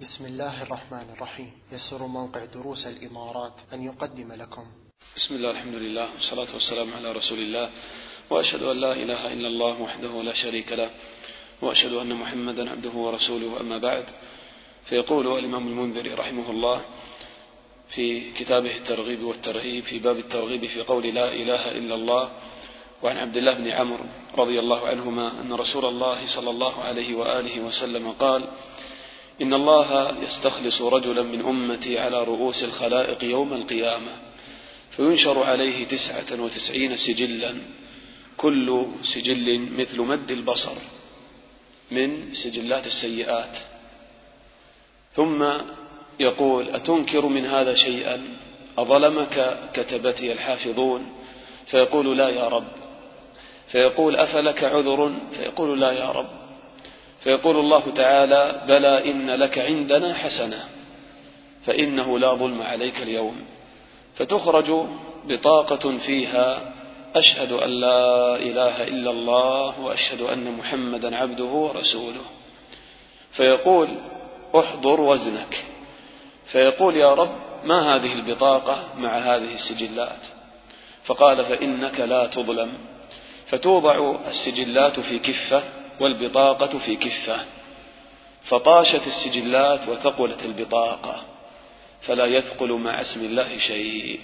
بسم الله الرحمن الرحيم. يسر موقع دروس الإمارات أن يقدم لكم. بسم الله الحمد لله والصلاة والسلام على رسول الله. وأشهد أن لا إله إلا الله وحده لا شريك له. وأشهد أن محمدا عبده ورسوله. أما بعد فيقول الإمام المنذري رحمه الله في كتابه الترغيب والترهيب في باب الترغيب في قول لا إله إلا الله وعن عبد الله بن عمرو رضي الله عنهما أن رسول الله صلى الله عليه وآله وسلم قال إن الله يستخلص رجلا من أمتي على رؤوس الخلائق يوم القيامة فينشر عليه تسعة وتسعين سجلا كل سجل مثل مد البصر من سجلات السيئات. ثم يقول أتنكر من هذا شيئا؟ أظلمك كتبتي الحافظون؟ فيقول لا يا رب. فيقول أفلك عذر؟ فيقول لا يا رب. فيقول الله تعالى بلى إن لك عندنا حسنة فإنه لا ظلم عليك اليوم فتخرج بطاقة فيها أشهد أن لا إله إلا الله وأشهد أن محمدا عبده ورسوله فيقول احضر وزنك فيقول يا رب ما هذه البطاقة مع هذه السجلات فقال فإنك لا تظلم فتوضع السجلات في كفة والبطاقة في كفة. فطاشت السجلات وثقلت البطاقة. فلا يثقل مع اسم الله شيء.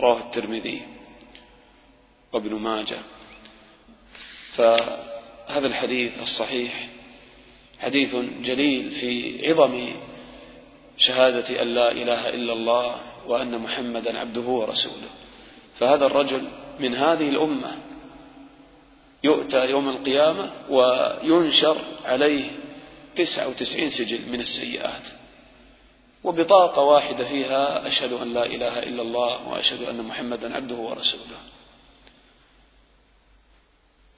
رواه الترمذي وابن ماجه. فهذا الحديث الصحيح حديث جليل في عظم شهادة أن لا إله إلا الله وأن محمدا عبده ورسوله. فهذا الرجل من هذه الأمة يؤتى يوم القيامة وينشر عليه تسعة وتسعين سجل من السيئات. وبطاقة واحدة فيها أشهد أن لا إله إلا الله وأشهد أن محمدا عبده ورسوله.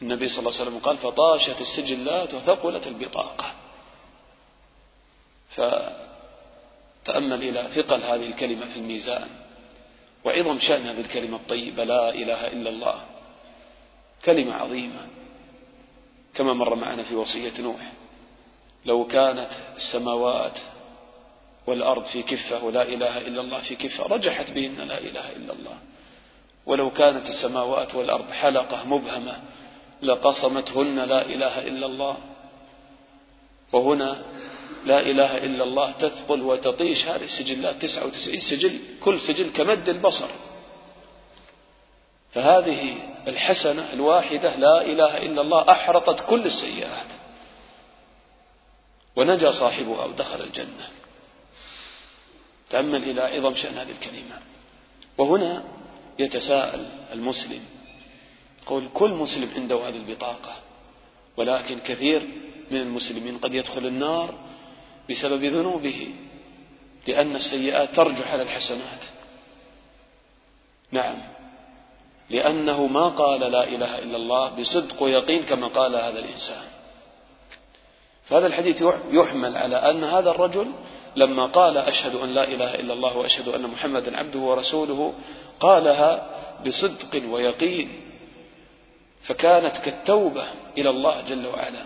النبي صلى الله عليه وسلم قال فطاشت السجلات وثقلت البطاقة. فتأمل إلى ثقل هذه الكلمة في الميزان. وعظم شأن هذه الكلمة الطيبة لا إله إلا الله. كلمة عظيمة كما مر معنا في وصية نوح لو كانت السماوات والأرض في كفة ولا إله إلا الله في كفة رجحت بهن لا إله إلا الله. ولو كانت السماوات والأرض حلقة مبهمة لقصمتهن لا إله إلا الله. وهنا لا إله إلا الله تثقل وتطيش هذه السجلات 99 سجل كل سجل كمد البصر. فهذه الحسنة الواحدة لا إله إلا الله أحرقت كل السيئات. ونجا صاحبها ودخل الجنة. تأمل إلى عظم شأن هذه الكلمة. وهنا يتساءل المسلم يقول كل مسلم عنده هذه البطاقة ولكن كثير من المسلمين قد يدخل النار بسبب ذنوبه لأن السيئات ترجح على الحسنات. نعم. لأنه ما قال لا إله إلا الله بصدق ويقين كما قال هذا الإنسان. فهذا الحديث يحمل على أن هذا الرجل لما قال أشهد أن لا إله إلا الله وأشهد أن محمدا عبده ورسوله قالها بصدق ويقين فكانت كالتوبة إلى الله جل وعلا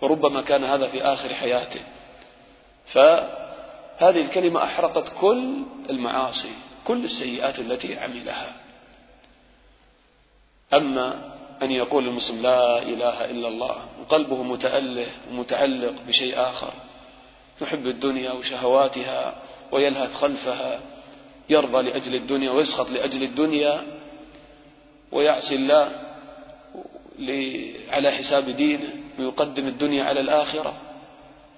وربما كان هذا في آخر حياته. فهذه الكلمة أحرقت كل المعاصي كل السيئات التي عملها. أما أن يقول المسلم لا إله إلا الله وقلبه متأله ومتعلق بشيء آخر يحب الدنيا وشهواتها ويلهث خلفها يرضى لأجل الدنيا ويسخط لأجل الدنيا ويعصي الله على حساب دينه ويقدم الدنيا على الآخرة.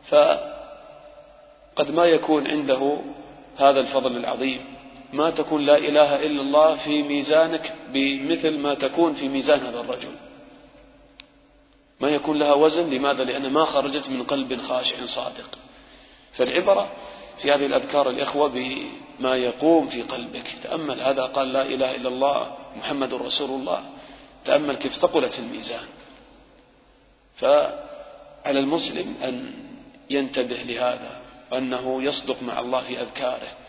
فقد ما يكون عنده هذا الفضل العظيم. ما تكون لا إله إلا الله في ميزانك بمثل ما تكون في ميزان هذا الرجل. ما يكون لها وزن لماذا؟ لأن ما خرجت من قلب خاشع صادق. فالعبرة في هذه الأذكار الإخوة بما يقوم في قلبك. تأمل هذا قال لا إله إلا الله محمد رسول الله. تأمل كيف ثقلت الميزان. فعلى المسلم أن ينتبه لهذا وأنه يصدق مع الله في أذكاره.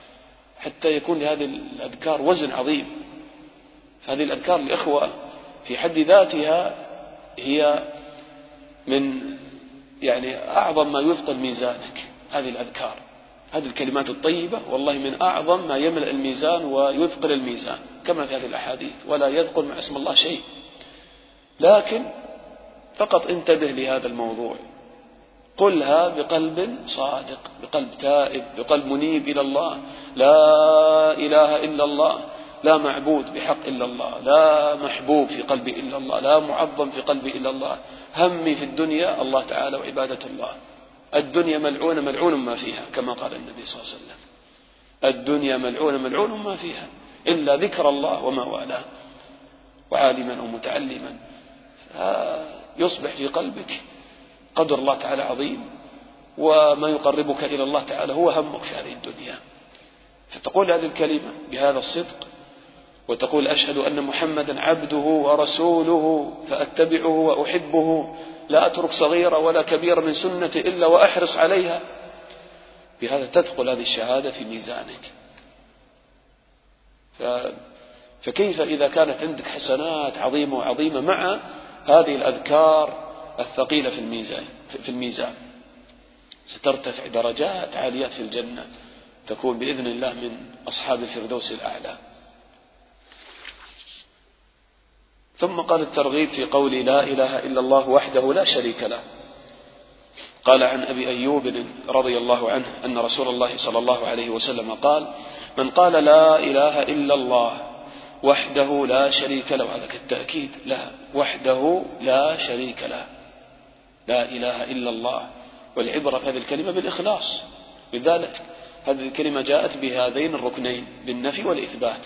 حتى يكون لهذه الأذكار وزن عظيم. هذه الأذكار الإخوة في حد ذاتها هي من يعني أعظم ما يثقل ميزانك هذه الأذكار. هذه الكلمات الطيبة والله من أعظم ما يملأ الميزان ويثقل الميزان كما في هذه الأحاديث ولا يذكر مع اسم الله شيء. لكن فقط انتبه لهذا الموضوع. قلها بقلب صادق بقلب تائب بقلب منيب إلى الله. لا إله إلا الله لا معبود بحق إلا الله لا محبوب في قلبي إلا الله لا معظم في قلبي إلا الله. همي في الدنيا الله تعالى وعبادة الله. الدنيا ملعونة ملعون ما فيها كما قال النبي صلى الله عليه وسلم. الدنيا ملعونة ملعون ما فيها إلا ذكر الله وما والاه. وعالما ومتعلما يصبح في قلبك قدر الله تعالى عظيم وما يقربك إلى الله تعالى هو همك في هذه الدنيا. فتقول هذه الكلمة بهذا الصدق وتقول أشهد أن محمدا عبده ورسوله فأتبعه وأحبه لا أترك صغيرة ولا كبيرة من سنته إلا وأحرص عليها. بهذا تثقل هذه الشهادة في ميزانك. فكيف إذا كانت عندك حسنات عظيمة وعظيمة مع هذه الأذكار الثقيلة في الميزان في الميزان. سترتفع درجات عاليات في الجنة تكون بإذن الله من أصحاب الفردوس الأعلى. ثم قال الترغيب في قول لا إله إلا الله وحده لا شريك له. قال عن أبي أيوب رضي الله عنه أن رسول الله صلى الله عليه وسلم قال من قال لا إله إلا الله وحده لا شريك له هذا كالتأكيد لا وحده لا شريك له. لا إله إلا الله والعبرة في هذه الكلمة بالإخلاص. لذلك هذه الكلمة جاءت بهذين الركنين بالنفي والإثبات.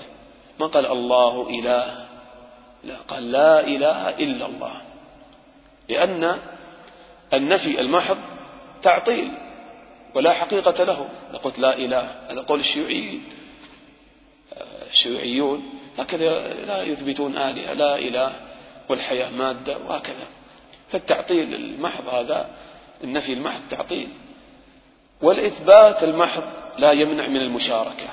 ما قال الله إله؟ لا قال لا إله إلا الله. لأن النفي المحض تعطيل ولا حقيقة له. قلت لا إله هذا قول الشيوعيين الشيوعيون هكذا لا يثبتون آلهة لا إله والحياة مادة وهكذا. فالتعطيل المحض هذا النفي المحض تعطيل. والإثبات المحض لا يمنع من المشاركة.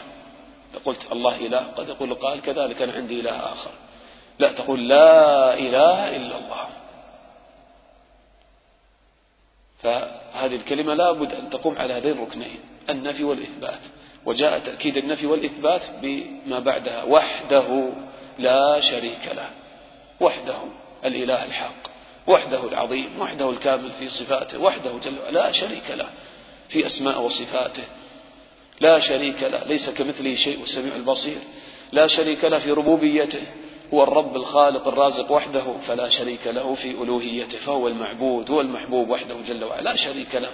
قلت الله إله قد يقول قال كذلك أنا عندي إله آخر. لا تقول لا إله إلا الله. فهذه الكلمة لا بد أن تقوم على هذين الركنين النفي والإثبات. وجاء تأكيد النفي والإثبات بما بعدها وحده لا شريك له. وحده الإله الحق. وحده العظيم وحده الكامل في صفاته وحده جل لا شريك له في أسماء وصفاته. لا شريك له ليس كمثله شيء والسميع البصير. لا شريك له في ربوبيته هو الرب الخالق الرازق وحده فلا شريك له في ألوهيته فهو المعبود هو المحبوب وحده جل وعلا لا شريك له.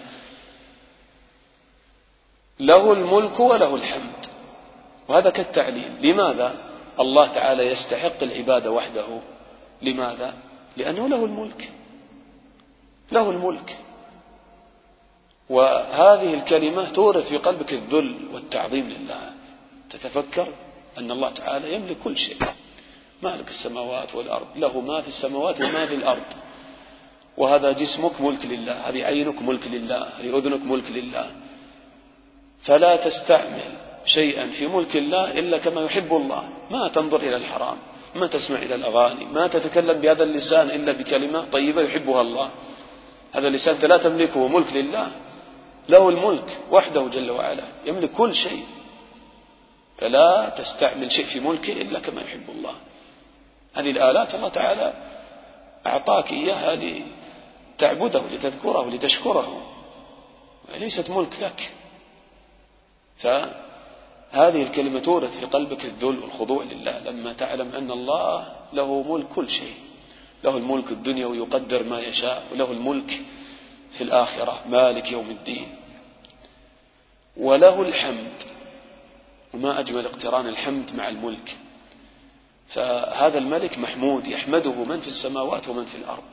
له الملك وله الحمد. وهذا كالتعليل. لماذا الله تعالى يستحق العبادة وحده؟ لماذا؟ لأنه له الملك. له الملك. وهذه الكلمة تورث في قلبك الذل والتعظيم لله. تتفكر أن الله تعالى يملك كل شيء. مالك السماوات والأرض. له ما في السماوات وما في الأرض. وهذا جسمك ملك لله. هذه عينك ملك لله. هذه أذنك ملك لله. فلا تستعمل شيئا في ملك الله إلا كما يحب الله. ما تنظر إلى الحرام. ما تسمع إلى الأغاني ما تتكلم بهذا اللسان إلا بكلمة طيبة يحبها الله. هذا اللسان لا تملكه ملك لله له الملك وحده جل وعلا يملك كل شيء. فلا تستعمل شيء في ملكه إلا كما يحب الله. هذه الآلات الله تعالى أعطاك إياها لتعبده لتذكره لتشكره. ليست ملك لك. فهذه الكلمة تورث في قلبك الذل والخضوع لله. لما تعلم أن الله له ملك كل شيء. له الملك الدنيوي يقدر ما يشاء وله الملك في الآخرة مالك يوم الدين. وله الحمد. وما أجمل اقتران الحمد مع الملك. فهذا الملك محمود يحمده من في السماوات ومن في الأرض.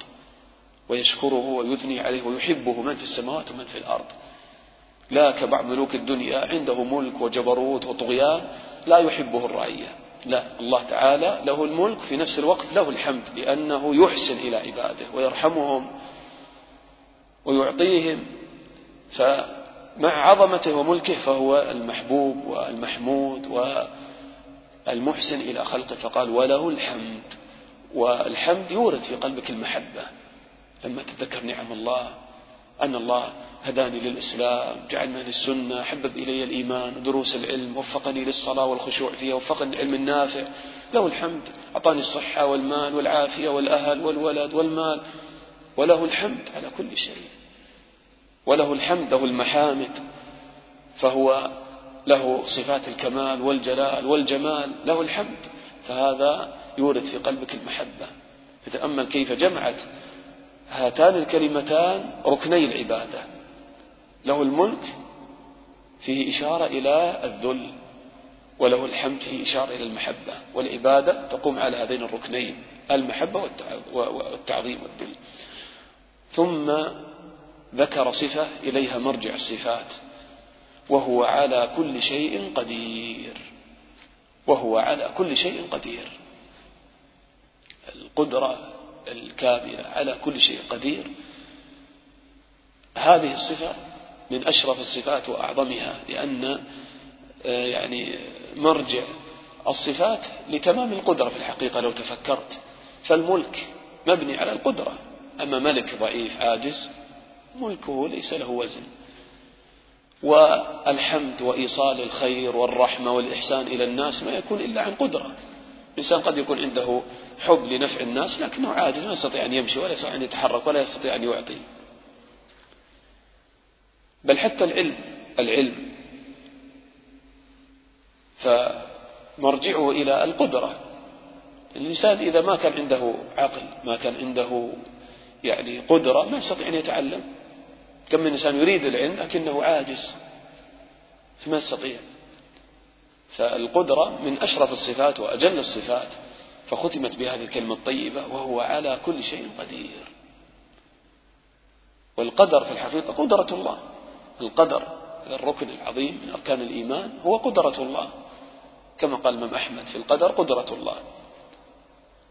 ويشكره ويثني عليه ويحبه من في السماوات ومن في الأرض. لا كبعض ملوك الدنيا عنده ملك وجبروت وطغيان لا يحبه الرعية. لا الله تعالى له الملك في نفس الوقت له الحمد لأنه يحسن إلى عباده ويرحمهم ويعطيهم. فمع عظمته وملكه فهو المحبوب والمحمود والمحسن إلى خلقه. فقال وله الحمد. والحمد يورد في قلبك المحبة. لما تتذكر نعم الله أن الله هداني للإسلام جعلنا للسنة حبب إلي الإيمان ودروس العلم وفقني للصلاة والخشوع فيها وفقني العلم النافع. له الحمد أعطاني الصحة والمال والعافية والأهل والولد والمال. وله الحمد على كل شيء. وله الحمد له المحامد فهو له صفات الكمال والجلال والجمال. له الحمد فهذا يورد في قلبك المحبة. فتأمل كيف جمعت هاتان الكلمتان ركني العبادة. له الملك فيه إشارة إلى الذل وله الحمد فيه إشارة إلى المحبة. والعبادة تقوم على هذين الركنين المحبة والتعظيم والذل. ثم ذكر صفة إليها مرجع الصفات وهو على كل شيء قدير. وهو على كل شيء قدير. القدرة الكاملة على كل شيء قدير. هذه الصفة من أشرف الصفات وأعظمها لأن آه، يعني مرجع الصفات لتمام القدرة في الحقيقة لو تفكرت. فالملك مبني على القدرة. أما ملك ضعيف عاجز ملكه ليس له وزن. والحمد وإيصال الخير والرحمة والإحسان إلى الناس ما يكون إلا عن قدرة. الإنسان قد يكون عنده حب لنفع الناس لكنه عاجز ما يستطيع أن يمشي ولا يستطيع أن يتحرك ولا يستطيع أن يعطي. بل حتى العلم العلم. فمرجعه إلى القدرة. الإنسان إذا ما كان عنده عقل ما كان عنده يعني قدرة ما يستطيع أن يتعلم. كم من إنسان يريد العلم لكنه عاجز فما يستطيع. فالقدرة من أشرف الصفات وأجل الصفات فختمت بهذه الكلمة الطيبة وهو على كل شيء قدير. والقدر في الحقيقة قدرة الله. القدر الركن العظيم من أركان الإيمان هو قدرة الله. كما قال الإمام أحمد في القدر قدرة الله.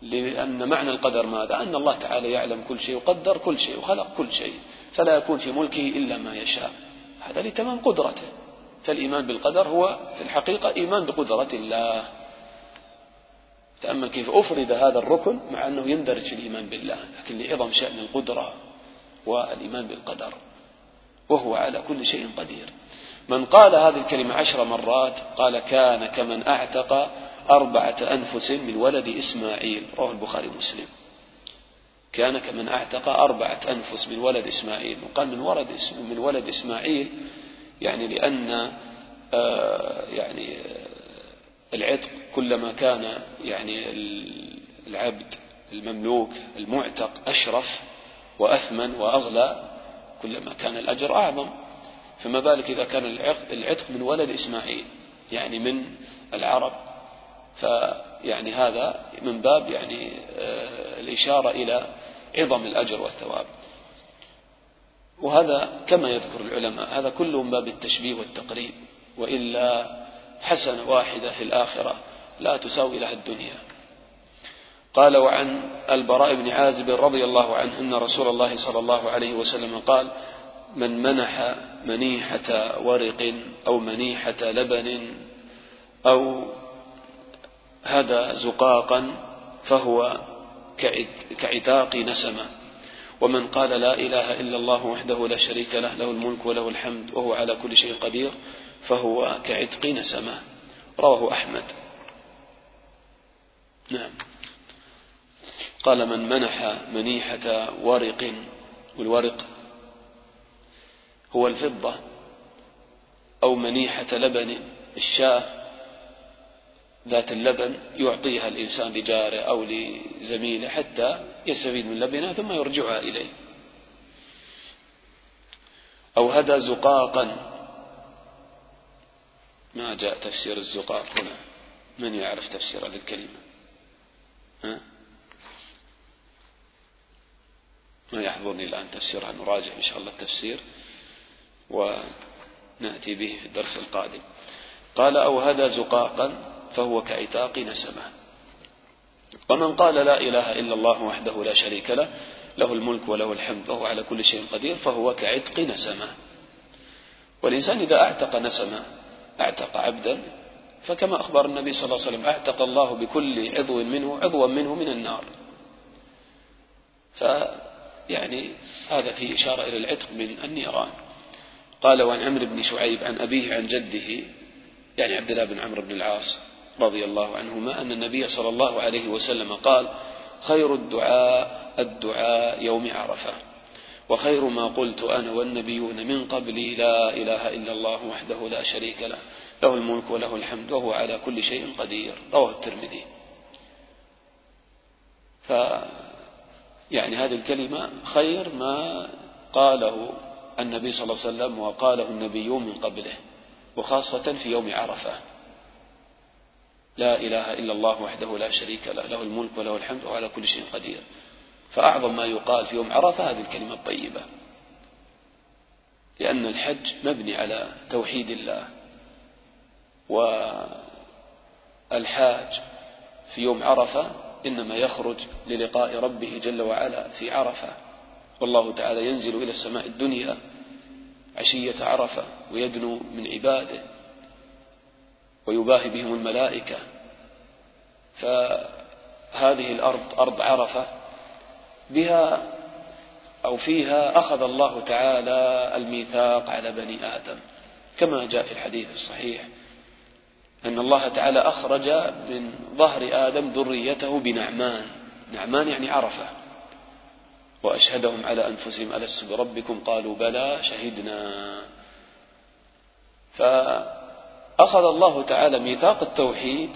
لأن معنى القدر ماذا؟ أن الله تعالى يعلم كل شيء وقدر كل شيء وخلق كل شيء فلا يكون في ملكه إلا ما يشاء. هذا لتمام قدرته. فالإيمان بالقدر هو في الحقيقة إيمان بقدرة الله. تأمل كيف أفرد هذا الركن مع أنه يندرج في الإيمان بالله لكن لعظم شأن القدرة والإيمان بالقدر وهو على كل شيء قدير. من قال هذه الكلمة عشر مرات قال كان كمن أعتق أربعة أنفس من ولد إسماعيل رواه البخاري ومسلم. كان كمن أعتق أربعة أنفس من ولد إسماعيل وقال من ولد من ولد إسماعيل يعني لأن آه، يعني العتق كلما كان يعني العبد المملوك المعتق أشرف وأثمن وأغلى كلما كان الأجر أعظم. فما بالك إذا كان العتق من ولد إسماعيل يعني من العرب. فيعني هذا من باب يعني آه، الإشارة إلى عظم الأجر والثواب. وهذا كما يذكر العلماء هذا كله من باب التشبيه والتقريب وإلا حسنة واحدة في الآخرة لا تساوي لها الدنيا. قال وعن البراء بن عازب رضي الله عنه أن رسول الله صلى الله عليه وسلم قال من منح منيحة ورق أو منيحة لبن أو هدى زقاقا فهو كعتاق نسمة. ومن قال لا إله إلا الله وحده لا شريك له له الملك وله الحمد وهو على كل شيء قدير فهو كعتق نسمة رواه أحمد. نعم. قال من منح منيحة ورق والورق هو الفضة أو منيحة لبن الشاة ذات اللبن يعطيها الإنسان لجاره أو لزميله حتى يستفيد من لبنها ثم يرجعها إليه. أو هدى زقاقا. ما جاء تفسير الزقاق هنا؟ من يعرف تفسير هذه الكلمة؟ ها؟ ما يحضرني الآن تفسيرها نراجع إن شاء الله التفسير ونأتي به في الدرس القادم. قال أو هدى زقاقا. فهو كعتاق نسمة. ومن قال لا إله إلا الله وحده لا شريك له له الملك وله الحمد وهو على كل شيء قدير فهو كعتق نسمة. والإنسان إذا أعتق نسمة أعتق عبدا فكما أخبر النبي صلى الله عليه وسلم أعتق الله بكل عضو منه عضوا منه من النار. يعني هذا في إشارة إلى العتق من النيران. قال وعن عمرو بن شعيب عن أبيه عن جده يعني عبد الله بن عمرو بن العاص رضي الله عنهما أن النبي صلى الله عليه وسلم قال خير الدعاء الدعاء يوم عرفة وخير ما قلت أنا والنبيون من قبلي لا إله إلا الله وحده لا شريك له له الملك وله الحمد وهو على كل شيء قدير. رواه الترمذي. ف يعني هذه الكلمة خير ما قاله النبي صلى الله عليه وسلم وقاله النبيون من قبله وخاصة في يوم عرفة. لا إله إلا الله وحده لا شريك له له الملك وله الحمد وعلى كل شيء قدير. فأعظم ما يقال في يوم عرفة هذه الكلمة الطيبة. لأن الحج مبني على توحيد الله. والحاج في يوم عرفة إنما يخرج للقاء ربه جل وعلا في عرفة. والله تعالى ينزل إلى السماء الدنيا عشية عرفة ويدنو من عباده. ويباهي بهم الملائكة. فهذه الأرض أرض عرفة بها أو فيها أخذ الله تعالى الميثاق على بني آدم. كما جاء في الحديث الصحيح أن الله تعالى أخرج من ظهر آدم ذريته بنعمان. نعمان يعني عرفة. وأشهدهم على أنفسهم ألست بربكم؟ قالوا بلى شهدنا. فأخذ الله تعالى ميثاق التوحيد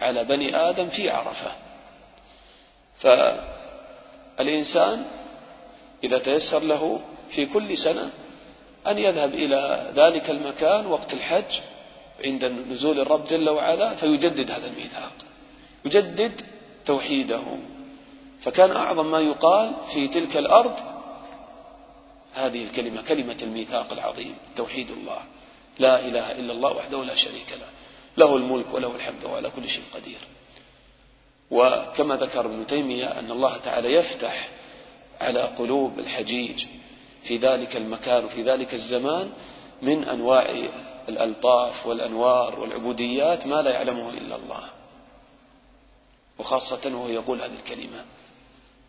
على بني آدم في عرفة. فالإنسان إذا تيسر له في كل سنة أن يذهب إلى ذلك المكان وقت الحج عند نزول الرب جل وعلا فيجدد هذا الميثاق. يجدد توحيده. فكان أعظم ما يقال في تلك الأرض هذه الكلمة كلمة الميثاق العظيم توحيد الله. لا إله إلا الله وحده لا شريك له. له الملك وله الحمد وعلى كل شيء قدير. وكما ذكر ابن تيمية أن الله تعالى يفتح على قلوب الحجيج في ذلك المكان وفي ذلك الزمان من أنواع الألطاف والأنوار والعبوديات ما لا يعلمه إلا الله. وخاصة وهو يقول هذه الكلمة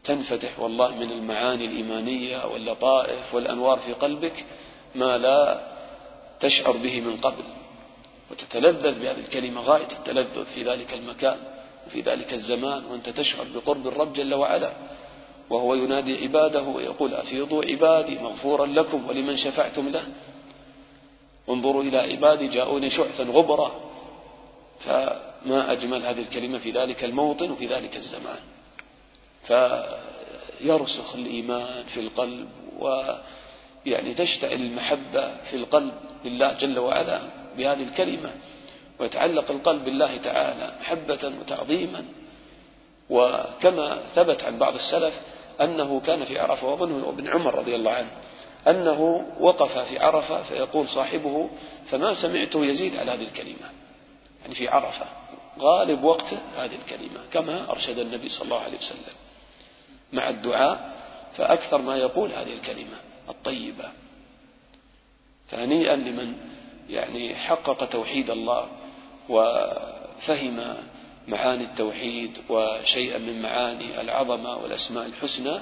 تنفتح والله من المعاني الإيمانية واللطائف والأنوار في قلبك ما لا تشعر به من قبل. وتتلذذ بهذه الكلمة غاية التلذذ في ذلك المكان وفي ذلك الزمان وأنت تشعر بقرب الرب جل وعلا وهو ينادي عباده ويقول أفيضوا عبادي مغفورا لكم ولمن شفعتم له. انظروا إلى عبادي جاءوني شعثا غبرا. فما أجمل هذه الكلمة في ذلك الموطن وفي ذلك الزمان. فيرسخ الإيمان في القلب ويعني تشتعل المحبة في القلب لله جل وعلا. بهذه الكلمة ويتعلق القلب بالله تعالى محبة وتعظيما. وكما ثبت عن بعض السلف أنه كان في عرفة وأظنه ابن عمر رضي الله عنه أنه وقف في عرفة فيقول صاحبه فما سمعته يزيد على هذه الكلمة. يعني في عرفة غالب وقته هذه الكلمة كما أرشد النبي صلى الله عليه وسلم. مع الدعاء فأكثر ما يقول هذه الكلمة الطيبة. فهنيئا لمن يعني حقق توحيد الله وفهم معاني التوحيد وشيئا من معاني العظمة والأسماء الحسنى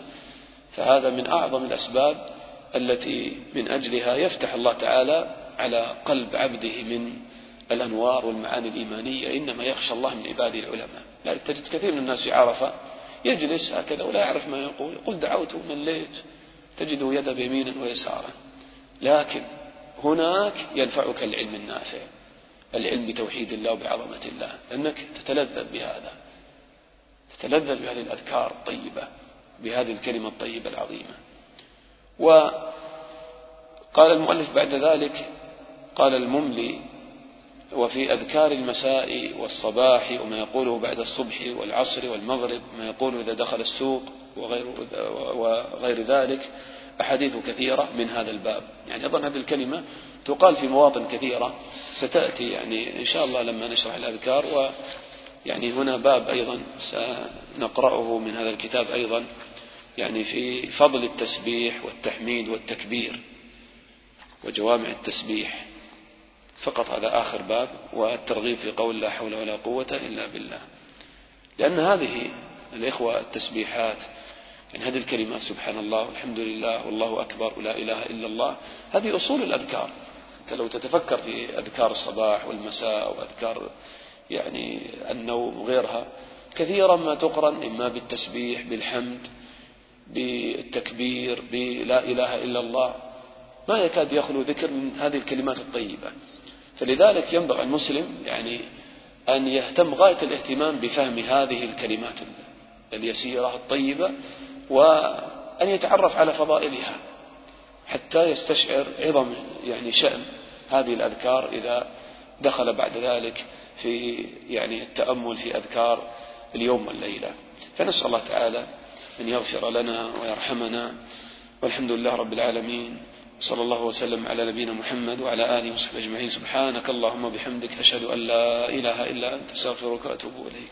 فهذا من أعظم الأسباب التي من أجلها يفتح الله تعالى على قلب عبده من الأنوار والمعاني الإيمانية. إنما يخشى الله من عباده العلماء. لذلك تجد كثير من الناس في عرفة يجلس هكذا ولا يعرف ما يقول. يقول دعوت ومليت تجده يذهب يمينا ويسارا. لكن هناك ينفعك العلم النافع العلم بتوحيد الله وبعظمة الله لأنك تتلذذ بهذا تتلذذ بهذه الأذكار الطيبة بهذه الكلمة الطيبة العظيمة. وقال المؤلف بعد ذلك قال المملي وفي أذكار المساء والصباح وما يقوله بعد الصبح والعصر والمغرب ما يقوله إذا دخل السوق وغير, وغير ذلك أحاديث كثيرة من هذا الباب. يعني أظن هذه الكلمة تقال في مواطن كثيرة. ستأتي يعني إن شاء الله لما نشرح الأذكار. ويعني هنا باب أيضا سنقرأه من هذا الكتاب أيضا. يعني في فضل التسبيح والتحميد والتكبير وجوامع التسبيح. فقط هذا آخر باب. والترغيب في قول لا حول ولا قوة إلا بالله. لأن هذه الإخوة التسبيحات يعني هذه الكلمات سبحان الله والحمد لله والله أكبر ولا إله إلا الله هذه أصول الأذكار. أنت لو تتفكر في أذكار الصباح والمساء وأذكار يعني النوم وغيرها كثيرا ما تقرن إما بالتسبيح بالحمد بالتكبير بلا إله إلا الله ما يكاد يخلو ذكر من هذه الكلمات الطيبة. فلذلك ينبغي المسلم يعني أن يهتم غاية الاهتمام بفهم هذه الكلمات اليسيرة الطيبة وأن يتعرف على فضائلها حتى يستشعر عظم يعني شأن هذه الأذكار إذا دخل بعد ذلك في يعني التأمل في أذكار اليوم والليلة. فنسأل الله تعالى أن يغفر لنا ويرحمنا. والحمد لله رب العالمين. صلى الله وسلم على نبينا محمد وعلى آله وصحبه أجمعين. سبحانك اللهم وبحمدك أشهد أن لا إله إلا أنت أستغفرك وأتوب إليك.